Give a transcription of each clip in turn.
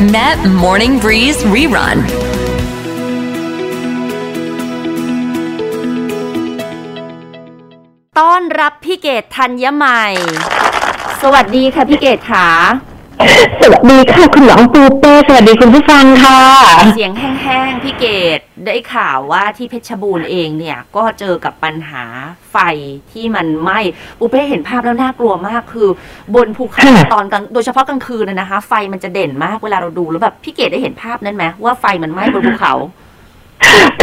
Met Morning Breeze Rerun ต้อนรับพี่เกดธัญใหม่ สวัสดีค่ะพี่เกดขา สวัสดีค่ะ คุณหลองปูเป้สวัสดีคุณผู้ฟังค่ะ เสียงแห้งๆพี่เกดได้ข่าวว่าที่เพชรบูรณ์เองเนี่ย ก็เจอกับปัญหาไฟที่มันไหม้อุเป้เห็นภาพแล้วน่ากลัวมากคือบนภูเขาค่ะตอนกลางโดยเฉพาะกลางคืนนะนะคะ ไฟมันจะเด่นมากเวลาเราดูแล้วแบบพี่เกดได้เห็นภาพนั้นไหมว่าไฟมันไหม้บนภูเขา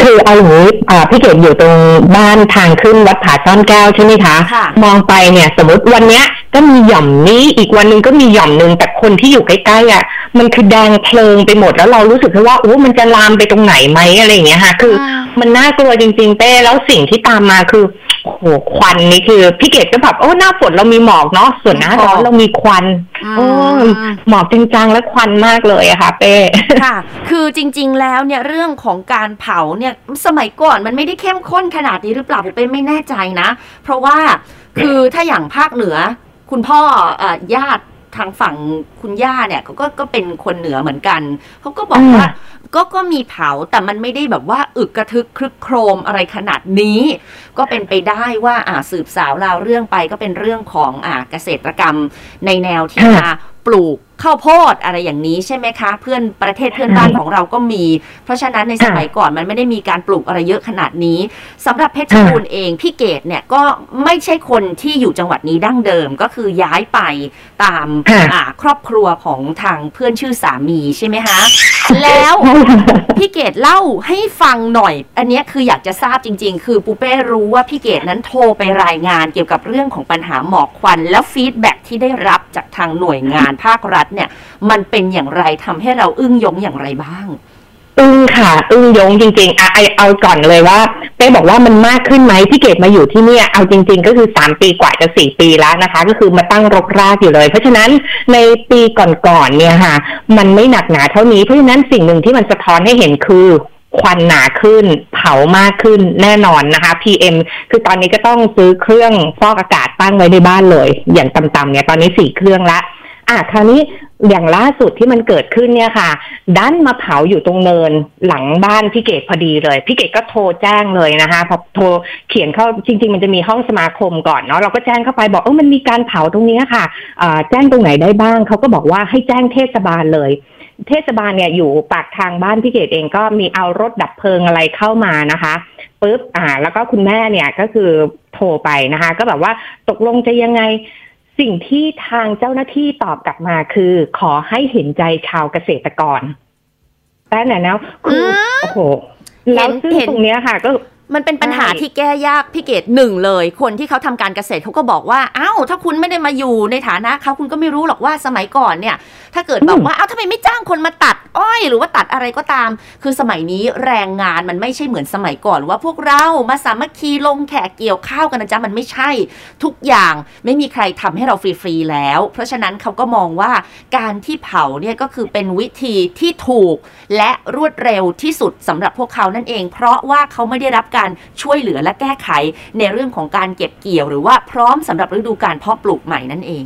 คือเอาอย่างนี้อ่าพี่เกดอยู่ตรงบ้านทางขึ้นวัดผาซ่อนแก้วใช่ไหมคะค่ะมองไปเนี่ย สมมติวันเนี้ย ก็มีหย่อมนี้อีกวันหนึ่งก็มีหย่อมหนึ่งแต่คนที่อยู่ใกล้ๆอะ มันคือแดงเพลิงไปหมดแล้วเรารู้สึกแค่ว่าโอ้มันจะลามไปตรงไหนไหมอะไรอย่างเงี้ยค่ะ คืออมมันน่ากลัวจริงๆเป้แล้วสิ่งที่ตามมาคือโอ้โหควันนี่คือพี่เกดก็แบบโอ้หน้าฝนเรามีหมอกเนาะส่วนหน้าร้อนเรามีควันโอ้หมอกจริงจังและควันมากเลยอะค่ะ เป้ค่ะ คือจริง ๆ แล้วเนี่ยเรื่องของการเผาเนี่ยสมัยก่อนมันไม่ได้เข้มข้นขนาดนี้หรือเปล่าผมเป็นไม่แน่ใจนะ เพราะว่าคือถ้าอย่างภาคเหนือ คุณพ่อเอ่อญาติทางฝั่งคุณย่าเนี่ยเขาก็ก็เป็นคนเหนือเหมือนกัน เขาก็บอกว่า ก็ก็มีเผาแต่มันไม่ได้แบบว่าอึกกระทึกครึกโครมอะไรขนาดนี้ ก็เป็นไปได้ว่าอ่าสืบสาวราวเรื่องไปก็เป็นเรื่องของอ่าเกษตรกรรมในแนวที่ค่ะมา ปลูกข้าวโพดอะไรอย่างนี้ใช่ไหมคะ เพื่อนประเทศเพื่อนบ้านของเราก็มี เพราะฉะนั้นในสมัยก่อนมันไม่ได้มีการปลูกอะไรเยอะขนาดนี้สำหรับเพชรบูรณ์เองพี่เกดเนี่ยก็ไม่ใช่คนที่อยู่จังหวัดนี้ดั้งเดิมก็คือย้ายไปตามค่ะอ่าครอบครัวของทางเพื่อนชื่อสามีใช่ไหมคะ แล้วพี่เกดเล่าให้ฟังหน่อย อันเนี้ยคืออยากจะทราบจริง ๆ คือปูเป้รู้ว่าพี่เกดนั้นโทรไปรายงานเกี่ยวกับเรื่องของปัญหาหมอกควัน แล้ว feedback ที่ได้รับจากทางหน่วยงานภาครัฐเนี่ย มันเป็นอย่างไรทำให้เราอึ้งงงอย่างไรบ้าง อึ้งค่ะ อึ้งงงจริงๆอะไอเอาก่อนเลยว่าเป้บอกว่ามันมากขึ้นไหมพี่เกดมาอยู่ที่เนี่ยเอาจริง ๆ ก็คือสามปีกว่าจะสี่ปีแล้วนะคะ ก็คือมาตั้งรกรากอยู่เลย เพราะฉะนั้นในปีก่อนๆเนี่ยค่ะ มันไม่หนักหนาเท่านี้เพราะฉะนั้นสิ่งหนึ่งที่มันสะท้อนให้เห็นคือควันหนาขึ้น เผามากขึ้นแน่นอนนะคะ PM คือตอนนี้ก็ต้องซื้อเครื่องฟอกอากาศตั้งไว้ในบ้านเลย อย่างต่ำๆเนี่ยตอนนี้สี่เครื่องละ อะคราวนี้อย่างล่าสุดที่มันเกิดขึ้นเนี่ยค่ะ ดันมาเผาอยู่ตรงเนินหลังบ้านพี่เกดพอดีเลย พี่เกดก็โทรแจ้งเลยนะคะพอโทรเขียนเข้าจริง ๆ มันจะมีห้องสมาคมก่อนเนาะเราก็แจ้งเข้าไปบอกเออมันมีการเผาตรงนี้ค่ะแจ้งตรงไหนได้บ้างเขาก็บอกว่าให้แจ้งเทศบาลเลย เทศบาลเนี่ยอยู่ปากทางบ้านพี่เกดเองก็มีเอารถดับเพลิงอะไรเข้ามานะคะปุ๊บอ่า แล้วก็คุณแม่เนี่ยก็คือโทรไปนะคะ ก็แบบว่าตกลงจะยังไง สิ่งที่ทางเจ้าหน้าที่ตอบกลับมาคือ ขอให้เห็นใจชาวเกษตรกรแต่ไหนแล้วคืออมโอ้โหแล้วซึ่งเห็นตรงเนี้ยค่ะ ก็ มันเป็นปัญหาใช่ที่แก้ยากพี่เกดหนึ่งเลย คนที่เขาทำการเกษตรเขาก็บอกว่าอ้าวถ้าคุณไม่ได้มาอยู่ในฐานะเขาคุณก็ไม่รู้หรอกว่าสมัยก่อนเนี่ย ถ้าเกิดบอกว่าอ้าวทำไมไม่จ้างคนมาตัดอ้อยหรือว่าตัดอะไรก็ตาม คือสมัยนี้แรงงานมันไม่ใช่เหมือนสมัยก่อนว่าพวกเรามาสามัคคีลงแขกเกี่ยวข้าวกันนะจ๊ะมันไม่ใช่ ทุกอย่างไม่มีใครทำให้เราฟรีๆแล้ว เพราะฉะนั้นเขาก็มองว่าการที่เผาเนี่ยก็คือเป็นวิธีที่ถูก และรวดเร็วที่สุดสำหรับพวกเขานั่นเอง เพราะว่าเขาไม่ได้รับการช่วยเหลือและแก้ไขในเรื่องของการเก็บเกี่ยว หรือว่าพร้อมสำหรับฤดูการเพาะปลูกใหม่นั่นเอง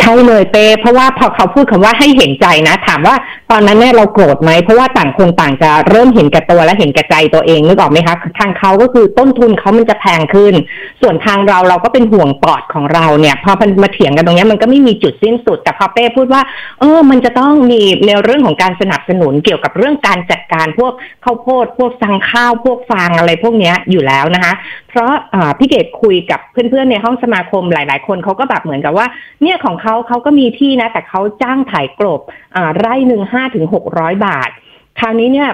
ใช่เลยเป้เพราะว่าพอเขาพูดคำว่าให้เห็นใจนะ ถามว่าตอนนั้นเนี่ยเราโกรธไหมเพราะว่าต่างคนต่างจะเริ่มเห็นแก่ตัวและเห็นแก่ใจตัวเองนึกออกไหมคะทางเขาก็คือต้นทุนเขามันจะแพงขึ้น ส่วนทางเราเราก็เป็นห่วงปอดของเราเนี่ย พอมันมาเถียงกันตรงนี้มันก็ไม่มีจุดสิ้นสุด แต่พอเป้พูดว่า เออ มันจะต้องมีในเรื่องของการสนับสนุนเกี่ยวกับเรื่องการจัดการพวกข้าวโพดพวกสังข้าวพวกฟางอะไรพวกนี้อยู่แล้วนะคะ เพราะพี่เกดคุยกับเพื่อนๆในห้องสมาคมหลาย ๆ คนเขาก็แบบเหมือนกับว่าเนี่ยของเขาเขาก็มีที่นะ แต่เขาจ้างถ่ายกลบอ่าไร่หนึ่งห้าถึงหกร้อยบาท คราวนี้เนี่ย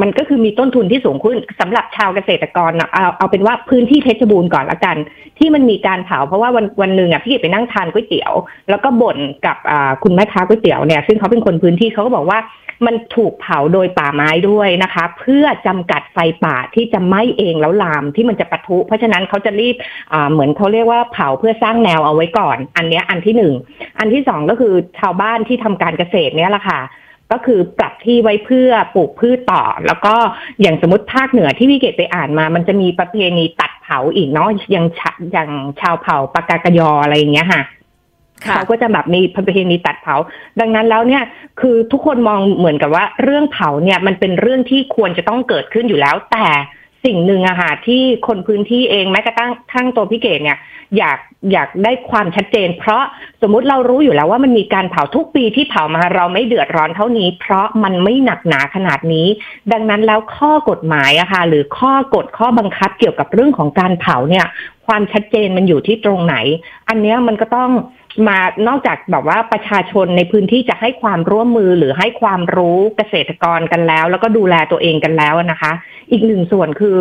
มันก็คือมีต้นทุนที่สูงขึ้นสำหรับชาวเกษตรกรเอาเอาเป็นว่าพื้นที่เพชรบูรณ์ก่อนละกัน ที่มันมีการเผาเพราะว่าวันวันหนึ่งอะพี่ไปนั่งทานก๋วยเตี๋ยว แล้วก็บ่นกับคุณแม่ค้าก๋วยเตี๋ยวเนี่ยซึ่งเขาเป็นคนพื้นที่เขาก็บอกว่ามันถูกเผาโดยป่าไม้ด้วยนะคะ เพื่อจำกัดไฟป่าที่จะไหม้เองแล้วลามที่มันจะปะทุ เพราะฉะนั้นเขาจะรีบเหมือนเขาเรียกว่าเผาเพื่อสร้างแนวเอาไว้ก่อน อันนี้อันที่หนึ่งอันที่สองก็คือชาวบ้านที่ทำการเกษตรเนี่ยแหละค่ะ ก็คือปรับที่ไว้เพื่อปลูกพืชต่อ แล้วก็อย่างสมมติภาคเหนือที่วิเกตไปอ่านมา มันจะมีประเพณีตัดเผาอีกเนาะอย่างชะอย่างชาวเผ่าปากากยออะไรอย่างเงี้ยค่ะค่ะเขาก็จะแบบมีประเพณีตัดเผา ดังนั้นแล้วเนี่ยคือทุกคนมองเหมือนกับว่าเรื่องเผาเนี่ยมันเป็นเรื่องที่ควรจะต้องเกิดขึ้นอยู่แล้วแต่ สิ่งหนึ่งอะค่ะที่คนพื้นที่เองแม้กระทั่งทั้งตัวพี่เกดเนี่ยอยากอยากได้ความชัดเจน เพราะสมมุติเรารู้อยู่แล้วว่ามันมีการเผาทุกปีที่เผามาเราไม่เดือดร้อนเท่านี้ เพราะมันไม่หนักหนาขนาดนี้ ดังนั้นแล้วข้อกฎหมายอะค่ะหรือข้อกฎข้อบังคับเกี่ยวกับเรื่องของการเผาเนี่ย ความชัดเจนมันอยู่ที่ตรงไหน อันเนี้ยมันก็ต้อง มานอกจากแบบว่าประชาชนในพื้นที่จะให้ความร่วมมือหรือให้ความรู้เกษตรกรกันแล้ว แล้วก็ดูแลตัวเองกันแล้วนะคะ อีกหนึ่งส่วนคือ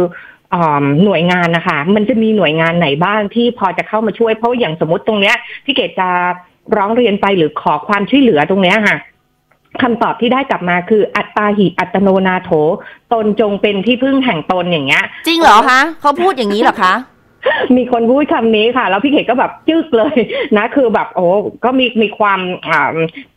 อหน่วยงานนะคะ มันจะมีหน่วยงานไหนบ้างที่พอจะเข้ามาช่วยเพราะว่าอย่างสมมติตรงเนี้ยพี่เกดจะร้องเรียนไปหรือขอความช่วยเหลือตรงเนี้ยค่ะคำตอบที่ได้กลับมาคืออัตตาหิอัตโนนาโถ ตนจงเป็นที่พึ่งแห่งตนอย่างเงี้ย จริงเหรอคะเขาพูดอย่างนี้เหรอคะ มีคนพูดคำนี้ค่ะ แล้วพี่เขตก็แบบจึกเลยนะ คือแบบโอ้ก็มีมีความอ่า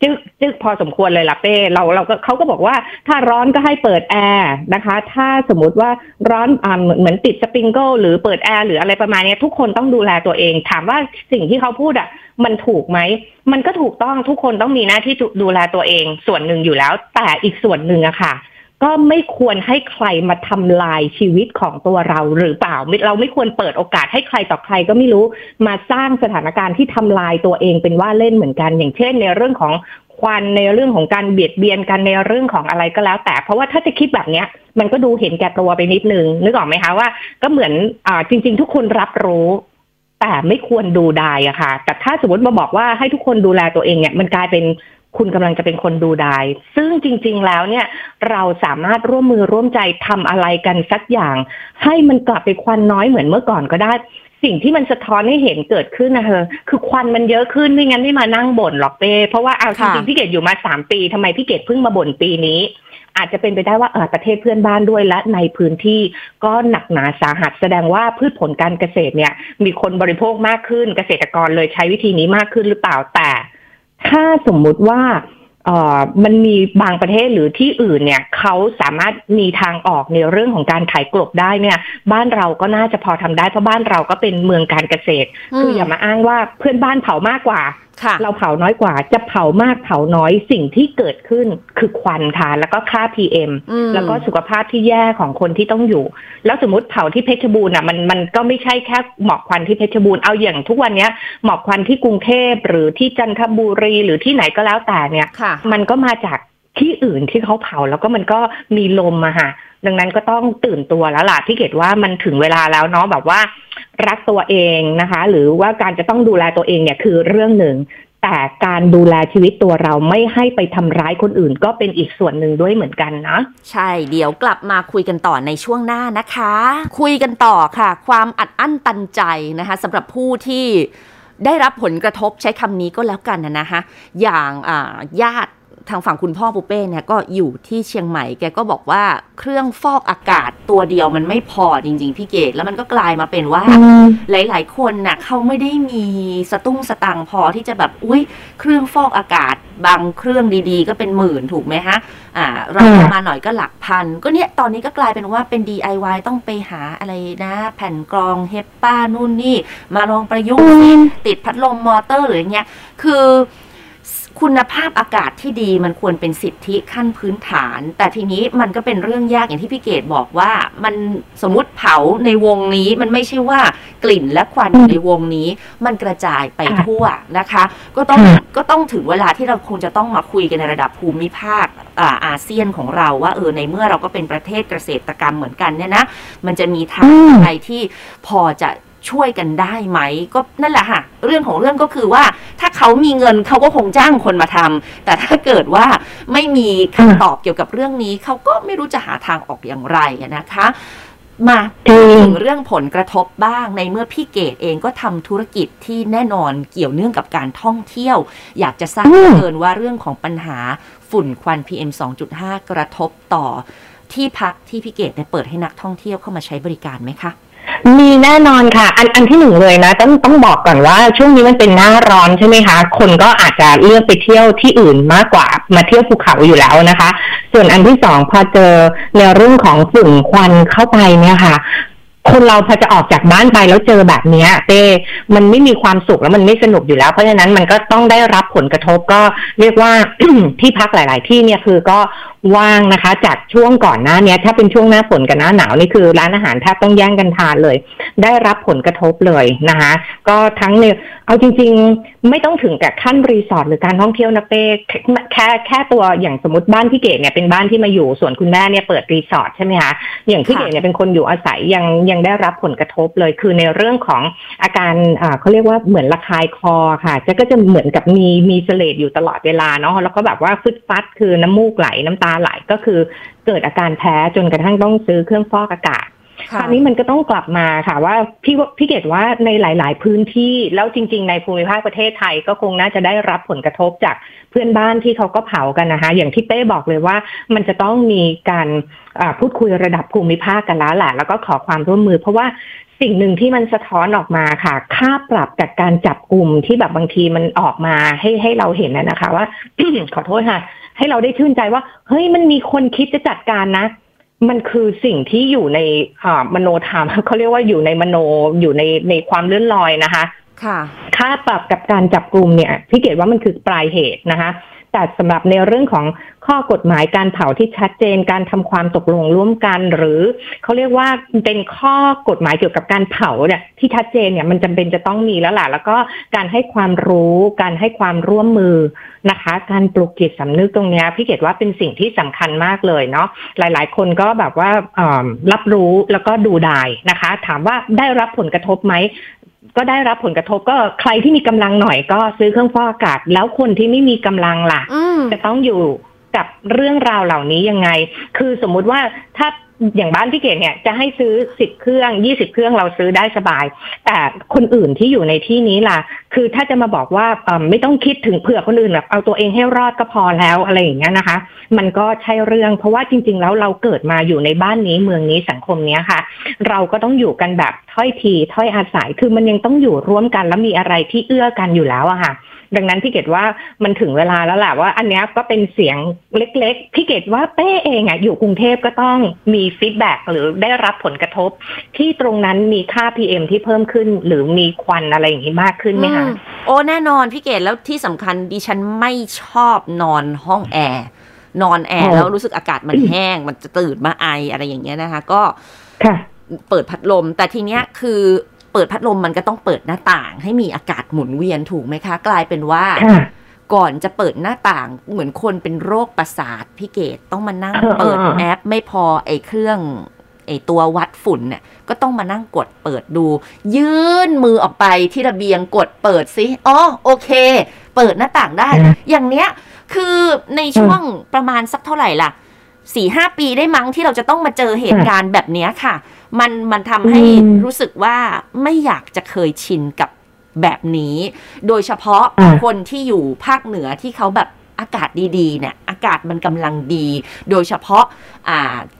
จึกจึกพอสมควรเลยล่ะเป้เราเราก็เขาก็บอกว่าถ้าร้อนก็ให้เปิดแอร์นะคะ ถ้าสมมติว่าร้อนอ่าเหมือนเหมือนติดสปริงเกิลหรือเปิดแอร์หรืออะไรประมาณนี้ทุกคนต้องดูแลตัวเอง ถามว่าสิ่งที่เขาพูดอะมันถูกไหม มันก็ถูกต้องทุกคนต้องมีหน้าที่ดูแลตัวเองส่วนหนึ่งอยู่แล้ว แต่อีกส่วนหนึ่งอะค่ะ ก็ไม่ควรให้ใครมาทำลายชีวิตของตัวเราหรือเปล่าม่เราไม่ควรเปิดโอกาสให้ใครต่อใครก็ไม่รู้มาสร้างสถานการณ์ที่ทำลายตัวเองเป็นว่าเล่นเหมือนกัน อย่างเช่น ในเรื่องของควันในเรื่องของการเบียดเบียนกันในเรื่องของอะไรก็แล้ว แต่เพราะว่าถ้าจะคิดแบบเนี้ยมันก็ดูเห็นแก่ตัวไปนิดนึงนึกออกไหมคะว่า ก็เหมือนอ่าจริง ๆ ทุกคนรับรู้แต่ไม่ควรดูดายอะค่ะ แต่ถ้าสมมติมาบอกว่าให้ทุกคนดูแลตัวเองเนี่ย มันกลายเป็น คุณกำลังจะเป็นคนดูดาย ซึ่งจริง ๆ แล้วเนี่ยเราสามารถร่วมมือร่วมใจทำอะไรกันสักอย่าง ให้มันกลับไปควันน้อยเหมือนเมื่อก่อนก็ได้ สิ่งที่มันสะท้อนให้เห็นเกิดขึ้นนะเธอคือควันมันเยอะขึ้นไม่งั้นไม่มานั่งบ่นหรอกเป้เพราะว่าเอาจค่ะริงๆพี่เกดอยู่มาสามปีทำไมพี่เกดเพิ่งมาบ่นปีนี้ อาจจะเป็นไปได้ว่าเออประเทศเพื่อนบ้านด้วยและในพื้นที่ก็หนักหนาสาหัสแสดงว่าพืชผลการเกษตรเนี่ย มีคนบริโภคมากขึ้นเกษตรกรเลยใช้วิธีนี้มากขึ้นหรือเปล่าแต่ ถ้าสมมุติว่าเอ่อมันมีบางประเทศหรือที่อื่นเนี่ยเขาสามารถมีทางออกในเรื่องของการไถกลบได้เนี่ย บ้านเราก็น่าจะพอทำได้เพราะบ้านเราก็เป็นเมืองการเกษตร คืออย่ามาอ้างว่าเพื่อนบ้านเผามากกว่าค่ะ เราเผาน้อยกว่าจะเผามากเผาน้อยสิ่งที่เกิดขึ้นคือควันค่ะ แล้วก็ค่า PM อืมแล้วก็สุขภาพที่แย่ของคนที่ต้องอยู่ แล้วสมมติเผาที่เพชรบูรณ์อะมันมันก็ไม่ใช่แค่หมอกควันที่เพชรบูรณ์เอาอย่างทุกวันเนี้ยหมอกควันที่กรุงเทพหรือที่จันทบุรีหรือที่ไหนก็แล้วแต่เนี่ยค่ะมันก็มาจาก ที่อื่นที่เขาเผาแล้วก็มันก็มีลมอะค่ะ ดังนั้นก็ต้องตื่นตัวแล้วล่ะพี่เกดว่ามันถึงเวลาแล้วเนาะแบบว่า รักตัวเองนะคะ หรือว่าการจะต้องดูแลตัวเองเนี่ยคือเรื่องหนึ่ง แต่การดูแลชีวิตตัวเราไม่ให้ไปทำร้ายคนอื่น ก็เป็นอีกส่วนหนึ่งด้วยเหมือนกันนะใช่เดี๋ยวกลับมาคุยกันต่อในช่วงหน้านะคะ คุยกันต่อค่ะ ความอัดอั้นตันใจนะคะสำหรับผู้ที่ได้รับผลกระทบใช้คำนี้ก็แล้วกันนะนะอย่างอ่าญาติ ทางฝั่งคุณพ่อปูเป้เนี่ยก็อยู่ที่เชียงใหม่ แกก็บอกว่าเครื่องฟอกอากาศตัวเดียวมันไม่พอจริง ๆ พี่เกดแล้วมันก็กลายมาเป็นว่า หลาย ๆ คนน่ะเขาไม่ได้มีสตุ้งสตังพอที่จะแบบอุ้ยเครื่องฟอกอากาศบางเครื่องดีๆ ก็เป็นหมื่นถูกไหมฮะอ่าเราลงมาหน่อยก็หลักพัน ก็เนี่ยตอนนี้ก็กลายเป็นว่าเป็น DIY ต้องไปหาอะไรนะ แผ่นกรองเฮปป้านู่นนี่ มาลองประยุกต์สิติดพัดลมมอเตอร์หรืออย่างเงี้ยคือ คุณภาพอากาศที่ดีมันควรเป็นสิทธิขั้นพื้นฐาน แต่ทีนี้มันก็เป็นเรื่องยากอย่างที่พี่เกดบอกว่า มันสมมติเผาในวงนี้มันไม่ใช่ว่ากลิ่นและควันอยู่ในวงนี้ มันกระจายไปค่ะทั่วนะคะ ก็ต้องค่ะก็ต้องถึงเวลาที่เราคงจะต้องมาคุยกันในระดับภูมิภาคอ่าอาเซียนของเราว่าเออในเมื่อเราก็เป็นประเทศเกษตรกรรมเหมือนกันเนี่ยนะมันจะมีทางอะไรที่พอจะ ช่วยกันได้ไหม ก็นั่นแหละค่ะ เรื่องของเรื่องก็คือว่า ถ้าเขามีเงินเขาก็คงจ้างคนมาทำแต่ถ้าเกิดว่าไม่มีคำตอบเกี่ยวกับเรื่องนี้เขาก็ไม่รู้จะหาทางออกอย่างไรนะคะมาถึงเรื่องผลกระทบบ้างในเมื่อพี่เกดเองก็ทำธุรกิจที่แน่นอนเกี่ยวเนื่องกับการท่องเที่ยว อยากจะทราบอืมเกินว่าเรื่องของปัญหาฝุ่นควัน PM 2.5 กระทบต่อที่พักที่พี่เกดเปิดให้นักท่องเที่ยวเข้ามาใช้บริการไหมคะ มีแน่นอนค่ะ อันอันที่หนึ่งเลยนะ ต้องต้องบอกก่อนว่าช่วงนี้มันเป็นหน้าร้อนใช่ไหมคะ คนก็อาจจะเลือกไปเที่ยวที่อื่นมากกว่ามาเที่ยวภูเขาอยู่แล้วนะคะ ส่วนอันที่สองพอเจอในเรื่องของฝุ่นควันเข้าไปเนี่ยค่ะ คนเราพอจะออกจากบ้านไปแล้วเจอแบบเนี้ยเต้มันไม่มีความสุขแล้วมันไม่สนุกอยู่แล้ว เพราะฉะนั้นมันก็ต้องได้รับผลกระทบก็เรียกว่าที่พักหลาย ๆ ที่เนี่ยคือก็ว่างนะคะจากช่วงก่อนหน้าเนี้ยถ้าเป็นช่วงหน้าฝนกับหน้าหนาวนี่คือร้านอาหารแทบต้องแย่งกันทานเลย ได้รับผลกระทบเลยนะคะ ก็ทั้งเนี่ยเอาจริง ๆ ไม่ต้องถึงกับขั้นรีสอร์ทหรือการท่องเที่ยวนะเป้ แค่แค่แค่ตัวอย่างสมมติบ้านพี่เกดเนี่ยเป็นบ้านที่มาอยู่ส่วนคุณแม่เนี่ยเปิดรีสอร์ทใช่ไหมคะอย่างพี่เกดเนี่ยเป็นคนอยู่อาศัยยังยังได้รับผลกระทบเลยคือในเรื่องของอาการอ่าเขาเรียกว่าเหมือนระคายคอค่ะจะก็จะเหมือนกับมีมีเสลดอยู่ตลอดเวลาเนาะแล้วก็แบบว่าฟึดฟัดคือน้ำมูกไหลน้ำตาไหลก็คือเกิดอาการแพ้จนกระทั่งต้องซื้อเครื่องฟอกอากาศ คราวนี้มันก็ต้องกลับมาค่ะว่าพี่พี่เกดว่าในหลาย ๆ พื้นที่แล้วจริง ๆ ในภูมิภาคประเทศไทยก็คงน่าจะได้รับผลกระทบจากเพื่อนบ้านที่เขาก็เผากันนะคะ อย่างที่เต้บอกเลยว่ามันจะต้องมีการพูดคุยระดับภูมิภาคกันแล้วแหละแล้วก็ขอความร่วมมือ เพราะว่าสิ่งหนึ่งที่มันสะท้อนออกมาค่ะ ค่าปรับจากการจับกลุ่มที่แบบบางทีมันออกมาให้ให้เราเห็นนะคะ ว่าขอโทษค่ะ ให้เราได้ชื่นใจว่า เฮ้ยมันมีคนคิดจะจัดการนะ มันคือสิ่งที่อยู่ในมโนธรรมเขาเรียกว่าอยู่ในมโนอยู่ในในความเลื่อนลอยนะคะ ค่ะ ค่าปรับกับการจับกลุ่มเนี่ยพี่เกดว่ามันคือปลายเหตุนะคะ แต่สำหรับในเรื่องของ ข้อกฎหมายการเผาที่ชัดเจนการทำความตกลงร่วมกัน หรือเขาเรียกว่าเป็นข้อกฎหมายเกี่ยวกับการเผาเนี่ยที่ชัดเจนเนี่ยมันจำเป็นจะต้องมีแล้วล่ะแล้วก็การให้ความรู้การให้ความร่วมมือนะคะ การปลุกจิตสำนึกตรงนี้พี่เกดว่าเป็นสิ่งที่สำคัญมากเลยเนาะหลาย ๆ คนก็แบบว่ารับรู้แล้วก็ดูได้นะคะ ถามว่าได้รับผลกระทบไหมก็ได้รับผลกระทบก็ใครที่มีกำลังหน่อยก็ซื้อเครื่องฟอกอากาศ แล้วคนที่ไม่มีกำลังล่ะ จะต้องอยู่ กับเรื่องราวเหล่านี้ยังไง คือสมมุติว่าถ้าอย่างบ้านพี่เกดเนี่ยจะให้ซื้อสิบเครื่องยี่สิบเครื่องเราซื้อได้สบาย แต่คนอื่นที่อยู่ในที่นี้ล่ะ คือถ้าจะมาบอกว่าไม่ต้องคิดถึงเผื่อคนอื่นแบบเอาตัวเองให้รอดก็พอแล้วอะไรอย่างเงี้ยนะคะ มันก็ใช่เรื่องเพราะว่าจริง ๆ แล้วเราเกิดมาอยู่ในบ้านนี้เมืองนี้สังคมนี้ค่ะ เราก็ต้องอยู่กันแบบถ้อยทีถ้อยอาศัยคือมันยังต้องอยู่ร่วมกันแล้วมีอะไรที่เอื้อกันอยู่แล้วอะค่ะ ดังนั้นพี่เกดว่ามันถึงเวลาแล้วแหละว่า อันนี้ก็เป็นเสียงเล็กๆพี่เกดว่าเป้เองอะอยู่กรุงเทพก็ต้องมี feedback หรือได้รับผลกระทบ ที่ตรงนั้นมีค่า PM ที่เพิ่มขึ้น หรือมีควันอะไรอย่างนี้มากขึ้นไหมคะโอ้แน่นอนพี่เกดแล้วที่สำคัญดิฉันไม่ชอบนอนห้องแอร์นอนแอร์แล้วรู้สึกอากาศมันแห้ง มันจะตื่นมาไออะไรอย่างเงี้ยนะคะ ก็เปิดพัดลม แต่ทีเนี้ยคือ เปิดพัดลมมันก็ต้องเปิดหน้าต่าง ให้มีอากาศหมุนเวียนถูกไหมคะ กลายเป็นว่าก่อนจะเปิดหน้าต่างเหมือนคนเป็นโรคประสาทพี่เกดต้องมานั่งเปิดแอป ไม่พอไอ้เครื่องไอ้ตัววัดฝุ่นเนี่ยก็ต้องมานั่งกดเปิดดู ยื่นมือออกไปที่ระเบียงกดเปิดซิอ๋อโอเค เปิดหน้าต่างได้ อย่างเนี้ยคือในช่วงประมาณสักเท่าไหร่ล่ะสี่ห้าปีได้มั้งที่เราจะต้องมาเจอเหตุการณ์แบบนี้ค่ะ มันมันทำให้รู้สึกว่าไม่อยากจะเคยชินกับแบบนี้ โดยเฉพาะคนที่อยู่ภาคเหนือที่เขาแบบอากาศดีๆเนี่ยอากาศมันกำลังดี โดยเฉพาะ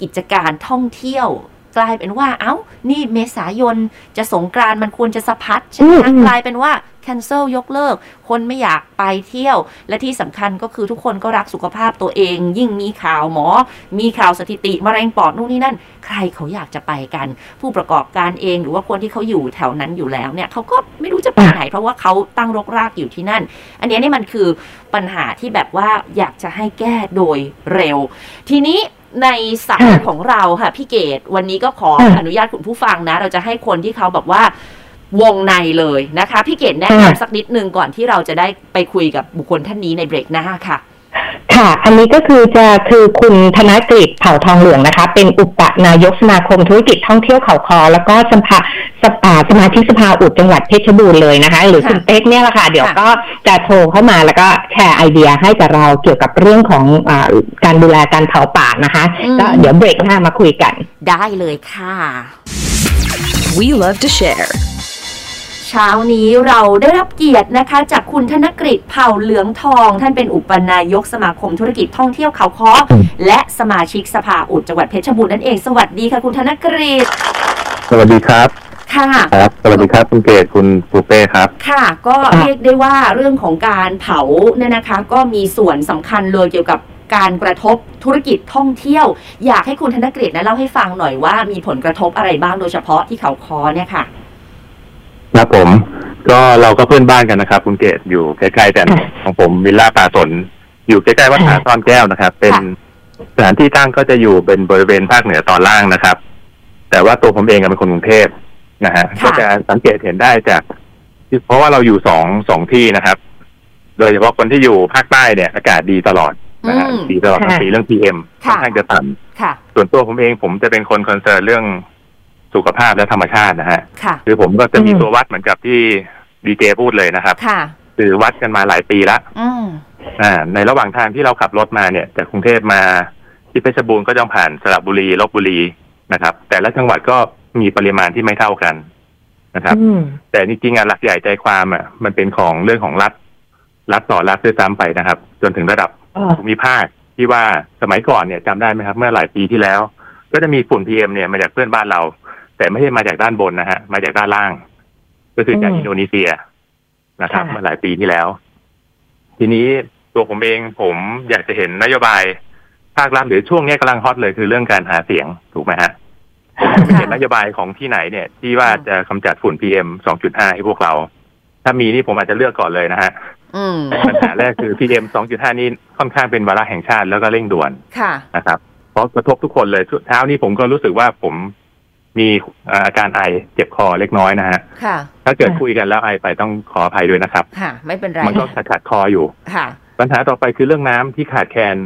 กิจการท่องเที่ยวกลายเป็นว่า เอา้า นี่เมษายนจะสงกรานมันควรจะสะพัดใช่ไหมกลายเป็นว่า cancel ยกเลิก คนไม่อยากไปเที่ยว และที่สำคัญก็คือทุกคนก็รักสุขภาพตัวเอง ยิ่งมีข่าวหมอ มีข่าวสถิติมะเร็งปอดนู่นนี่นั่น ใครเขาอยากจะไปกัน ผู้ประกอบการเองหรือว่าคนที่เขาอยู่แถวนั้นอยู่แล้วเนี่ยเขาก็ไม่รู้จะไปไหน เพราะว่าเขาตั้งรกรากอยู่ที่นั่น อันนี้นี่มันคือปัญหาที่แบบว่าอยากจะให้แก้โดยเร็ว ทีนี้ในสายของเราค่ะพี่เกดวันนี้ก็ขออนุญาตคุณผู้ฟังนะ เราจะให้คนที่เขาแบบว่า วงในเลยนะคะ พี่เกดแนะนำสักนิดนึงก่อนที่เราจะได้ไปคุยกับบุคคลท่านนี้ในเบรกหน้าค่ะ ค่ะ อันนี้ก็คือจะคือคุณธนกฤษเผ่าทองเหลืองนะคะ เป็นอุปนายกสมาคมธุรกิจท่องเที่ยวเขาคอ แล้วก็สภาสมาชิกสภาอุดจังหวัดเพชรบูรณ์เลยนะคะ หรือคุณเป๊กเนี่ยแหละค่ะ เดี๋ยวก็จะโทรเข้ามาแล้วก็แชร์ไอเดียให้กับเราเกี่ยวกับเรื่องของอการดูแลการเผาป่านะคะก็เดี๋ยวเบรกหน้ามาคุยกัน ได้เลยค่ะ We love to share เช้านี้เราได้รับเกียรตินะคะ จากคุณธนกฤษเผ่าเหลืองทอง ท่านเป็นอุปนายกสมาคมธุรกิจท่องเที่ยวเขาค้อและสมาชิกสภาอุดจังหวัดเพชรบูรณ์นั่นเอง สวัสดีค่ะ คุณธนกฤษสวัสดีครับค่ะครับ สวัสดีครับ คุณเกศคุณปูเป้ครับ ค่ะ ก็เรียกได้ว่าเรื่องของการเผาเนี่ยนะคะ ก็มีส่วนสำคัญเลยเกี่ยวกับการกระทบธุรกิจท่องเที่ยว อยากให้คุณธนกฤษนะเล่าให้ฟังหน่อยว่ามีผลกระทบอะไรบ้างโดยเฉพาะที่เขาคอเนี่ยค่ะ ครับผม ก็เราก็เพื่อนบ้านกันนะครับ คุณเกศอยู่ใกล้ๆกันค่ะของผมวิลล่าป่าสน อยู่ใกล้ๆวัดผาค่ะซ่อนแก้วนะครับ เป็นค่ะสถานที่ตั้งก็จะอยู่เป็นบริเวณภาคเหนือตอนล่างนะครับ แต่ว่าตัวผมเองอะเป็นคนกรุงเทพนะฮะค่ะก็จะสังเกตเห็นได้จากเพราะว่าเราอยู่สองสองที่นะครับ โดยเฉพาะคนที่อยู่ภาคใต้เนี่ย อากาศดีตลอดนะฮะอืมดีตลอดทั้งค่ะปีเรื่อง PM ค่ค่ะอนข้างจะต่ำค่ะส่วนตัวผมเองผมจะเป็นคนคอนเซิร์นเรื่อง สุขภาพและธรรมชาตินะฮะค่ะคือผมก็จะมีอืมตัววัดเหมือนกับที่ดีเจพูดเลยนะครับค่ะคือวัดกันมาหลายปีละอืมอ่า ในระหว่างทางที่เราขับรถมาเนี่ย จากกรุงเทพมาที่เพชรบูรณ์ก็ต้องผ่านสระบุรีลบบุรีนะครับ แต่ละจังหวัดก็มีปริมาณที่ไม่เท่ากันนะครับอืมแต่จริงๆอะหลักใหญ่ใจความอะ มันเป็นของเรื่องของรัฐ รัฐต่อรัฐด้วยซ้ำไปนะครับ จนถึงระดับอ๋อภูมิภาคที่ว่าสมัยก่อนเนี่ยจำได้ไหมครับ เมื่อหลายปีที่แล้ว ก็จะมีฝุ่นพีเอมเนี่ยมาจากเพื่อนบ้านเรา แต่ไม่ใช่มาจากด้านบนนะฮะ มาจากด้านล่าง ก็คือจากอืมอินโดนีเซียนะครับค่ะเมื่อหลายปีที่แล้ว ทีนี้ตัวผมเองผมอยากจะเห็นนโยบายภาครัฐหรือช่วงเนี้ยกำลังฮอตเลยคือเรื่องการหาเสียงถูกไหมฮะไม่เห็นนโยบายของที่ไหนเนี่ย ที่ว่าจะกำจัดฝุ่น PM 2.5ให้พวกเรา ถ้ามีนี่ผมอาจจะเลือกก่อนเลยนะฮะอืมปัญหาแรกคือ PM 2.5นี่ค่อนข้างเป็นวาระแห่งชาติแล้วก็เร่งด่วนค่ะนะครับ เพราะกระทบทุกคนเลยเช้านี้ผมก็รู้สึกว่าผม มีอ่าอาการไอเจ็บคอเล็กน้อยนะฮะค่ะถ้าเกิดค่ะคุยกันแล้วไอไปต้องขออภัยด้วยนะครับ ค่ะ ไม่เป็นไร มันก็ขัดขัดๆคออยู่ ค่ะ ปัญหาต่อไปคือเรื่องน้ำที่ขาดแคลน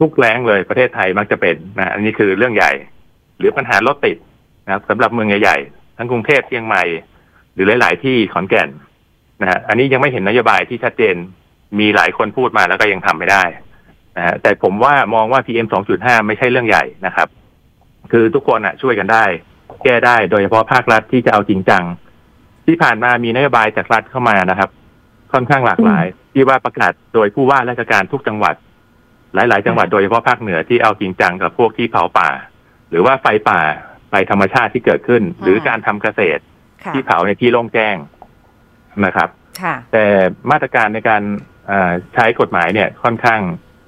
ทุกแล้งเลยประเทศไทยมักจะเป็นนะ อันนี้คือเรื่องใหญ่ หรือปัญหารถติดนะครับสำหรับเมืองใหญ่ๆ ทั้งกรุงเทพเชียงใหม่ หรือหลาย ๆ ที่ขอนแก่นนะฮะ อันนี้ยังไม่เห็นนโยบายที่ชัดเจน มีหลายคนพูดมาแล้วก็ยังทำไม่ได้นะฮะแต่ผมว่ามองว่า PM 2.5 ไม่ใช่เรื่องใหญ่นะครับ คือทุกคนอะ ช่วยกันได้ แก้ได้โดยเฉพาะภาครัฐที่จะเอาจริงจัง ที่ผ่านมามีนโยบายจากรัฐเข้ามานะครับ ค่อนข้างหลากหลาย ที่ว่าประกาศโดยผู้ว่าราชการทุกจังหวัด หลาย ๆ จังหวัดโดยเฉพาะภาคเหนือที่เอาจริงจังกับพวกที่เผาป่า หรือว่าไฟป่าไฟธรรมชาติที่เกิดขึ้น หรือการทำเกษตรค่ะที่เผาในที่โล่งแจ้งนะครับค่ะแต่มาตรการในการเอ่อใช้กฎหมายเนี่ยค่อนข้าง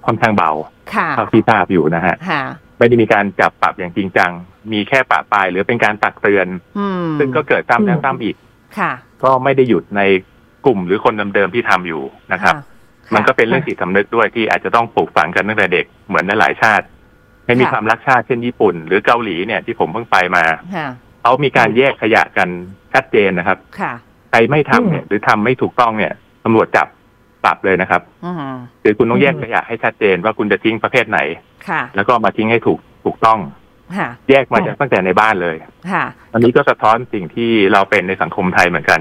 ค่อนข้างเบาค่ะเท่าที่ทราบอยู่นะฮะค่ะ ไม่ได้มีการจับปรับอย่างจริงจัง มีแค่ปะปลายหรือเป็นการตักเตือนอืมซึ่งก็เกิดซ้ำแล้วซ้ำอีกค่ะก็ไม่ได้หยุดในกลุ่มหรือคนเดิมๆที่ทำอยู่นะครับะมันก็เป็นเรื่องจิตสำนึกด้วยที่อาจจะต้องปลูกฝังกันตั้งแต่เด็กเหมือนในหลายชาติให้มีค่ะความรักชาติเช่นญี่ปุ่น หรือเกาหลีเนี่ยที่ผมเพิ่งไปมาค่ะเขามีการแยกขยะกันชัดเจนนะครับค่ะใครไม่ทำเนี่ยหรือทำไม่ถูกต้องเนี่ยตำรวจจับ ปรับเลยนะครับอืมคือคุณต้องแยกอืมขยะให้ชัดเจนว่าคุณจะทิ้งประเภทไหนค่ะแล้วก็มาทิ้งให้ถูกถูกต้องค่ะแยกมาจากตั้งแต่ในบ้านเลยค่ะอันนี้ก็สะท้อนสิ่งที่เราเป็นในสังคมไทยเหมือนกัน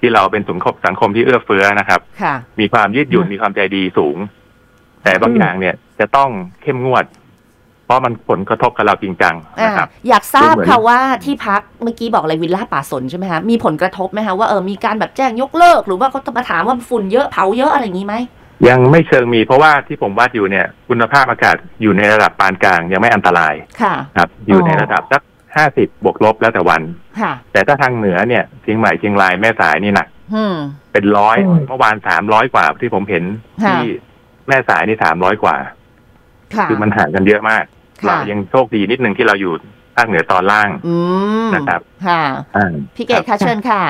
ที่เราเป็นสังคมสังคมที่เอื้อเฟื้อนะครับค่ะมีความยืดหยุ่นอืมมีความใจดีสูง แต่บางอืมอย่างเนี่ยจะต้องเข้มงวด เพราะมันผลกระทบกับเราจริงจังอ่านะครับอยากทราบเหมือนค่ะว่าที่พักเมื่อกี้บอกอะไรวิลล่าป่าสนใช่ไหมคะมีผลกระทบไหมคะว่าเออมีการแบบแจ้งยกเลิก หรือว่าเขาจะมาถามว่าฝุ่นเยอะเผาเยอะอะไรอย่างนี้ไหมยังไม่เชิงมีเพราะว่าที่ผมวาดอยู่เนี่ยคุณภาพอากาศอยู่ในระดับปานกลางยังไม่อันตรายค่ะครับอยู่ในระดับสักห้าสิบบวกลบแล้วแต่วันค่ะแต่ถ้าทางเหนือเนี่ยเชียงใหม่เชียงรายแม่สายนี่หนักอืมเป็นร้อยอืมเมื่อวานสามร้อยกว่าที่ผมเห็นค่ะที่แม่สายนี่สามร้อยกว่าค่ะคือมันห่างกันเยอะมากค่ะ เรายังโชคดีนิดนึงที่เราอยู่ภาคเหนือตอนล่างอืมนะครับค่ะอ่าพี่เกดค่ะเชิญค่ะ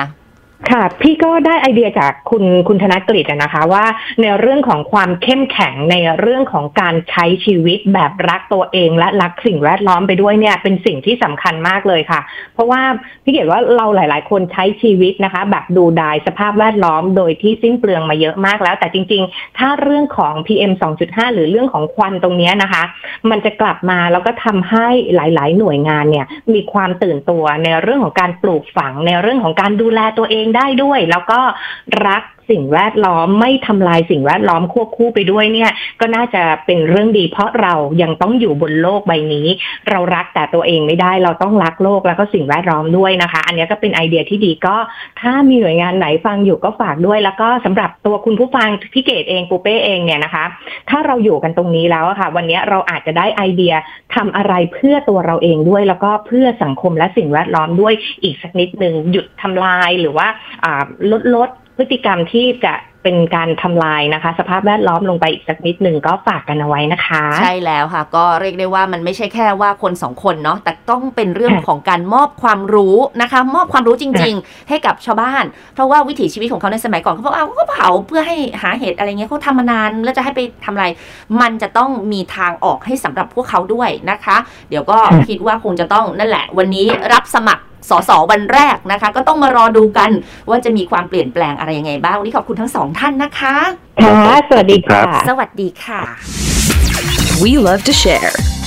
ค่ะ พี่ก็ได้ไอเดียจากคุณคุณธนกฤษนะคะว่าในเรื่องของความเข้มแข็งในเรื่องของการใช้ชีวิตแบบรักตัวเองและรักสิ่งแวดล้อมไปด้วยเนี่ยเป็นสิ่งที่สำคัญมากเลยค่ะ เพราะว่าพี่เกดว่าเราหลาย ๆ คนใช้ชีวิตนะคะ แบบดูดายสภาพแวดล้อมโดยที่สิ้นเปลืองมาเยอะมากแล้ว แต่จริง ๆ ถ้าเรื่องของ PM 2.5 หรือเรื่องของควันตรงนี้นะคะ มันจะกลับมาแล้วก็ทำให้หลาย ๆ หน่วยงานเนี่ยมีความตื่นตัวในเรื่องของการปลูกฝังในเรื่องของการดูแลตัวเองได้ด้วย แล้วก็รัก สิ่งแวดล้อมไม่ทำลายสิ่งแวดล้อมควบคู่ไปด้วยเนี่ย ก็น่าจะเป็นเรื่องดี เพราะเรายังต้องอยู่บนโลกใบนี้ เรารักแต่ตัวเองไม่ได้เราต้องรักโลกแล้วก็สิ่งแวดล้อมด้วยนะคะ อันนี้ก็เป็นไอเดียที่ดีก็ถ้ามีหน่วยงานไหนฟังอยู่ก็ฝากด้วย แล้วก็สำหรับตัวคุณผู้ฟังพี่เกดเองปูเป้เองเนี่ยนะคะ ถ้าเราอยู่กันตรงนี้แล้วค่ะ วันนี้เราอาจจะได้ไอเดียทำอะไรเพื่อตัวเราเองด้วย แล้วก็เพื่อสังคมและสิ่งแวดล้อมด้วยอีกสักนิดหนึ่งหยุดทำลายหรือว่าลดลด พฤติกรรมที่จะเป็นการทำลายนะคะ สภาพแวดล้อมลงไปอีกสักนิดหนึ่งก็ฝากกันเอาไว้นะคะ ใช่แล้วค่ะ ก็เรียกได้ว่ามันไม่ใช่แค่ว่าคนสองคนเนาะแต่ต้องเป็นเรื่องของการมอบความรู้นะคะ มอบความรู้จริง ๆ ให้กับชาวบ้าน เพราะว่าวิถีชีวิตของเขาในสมัยก่อนเขาบอกเอาก็เผาเพื่อให้หาเห็ดอะไรเงี้ยเขาทำมานานแล้วจะให้ไปทำอะไร มันจะต้องมีทางออกให้สำหรับพวกเขาด้วยนะคะ เดี๋ยวก็ค่ะคิดว่าคงจะต้องนั่นแหละ วันนี้รับสมัคร สสวันแรกนะคะ ก็ต้องมารอดูกันว่าจะมีความเปลี่ยนแปลงอะไรยังไงบ้างวันนี้ขอบคุณทั้งสองท่านนะคะค่ะสวัสดีค่ะ สวัสดีค่ะ We love to share.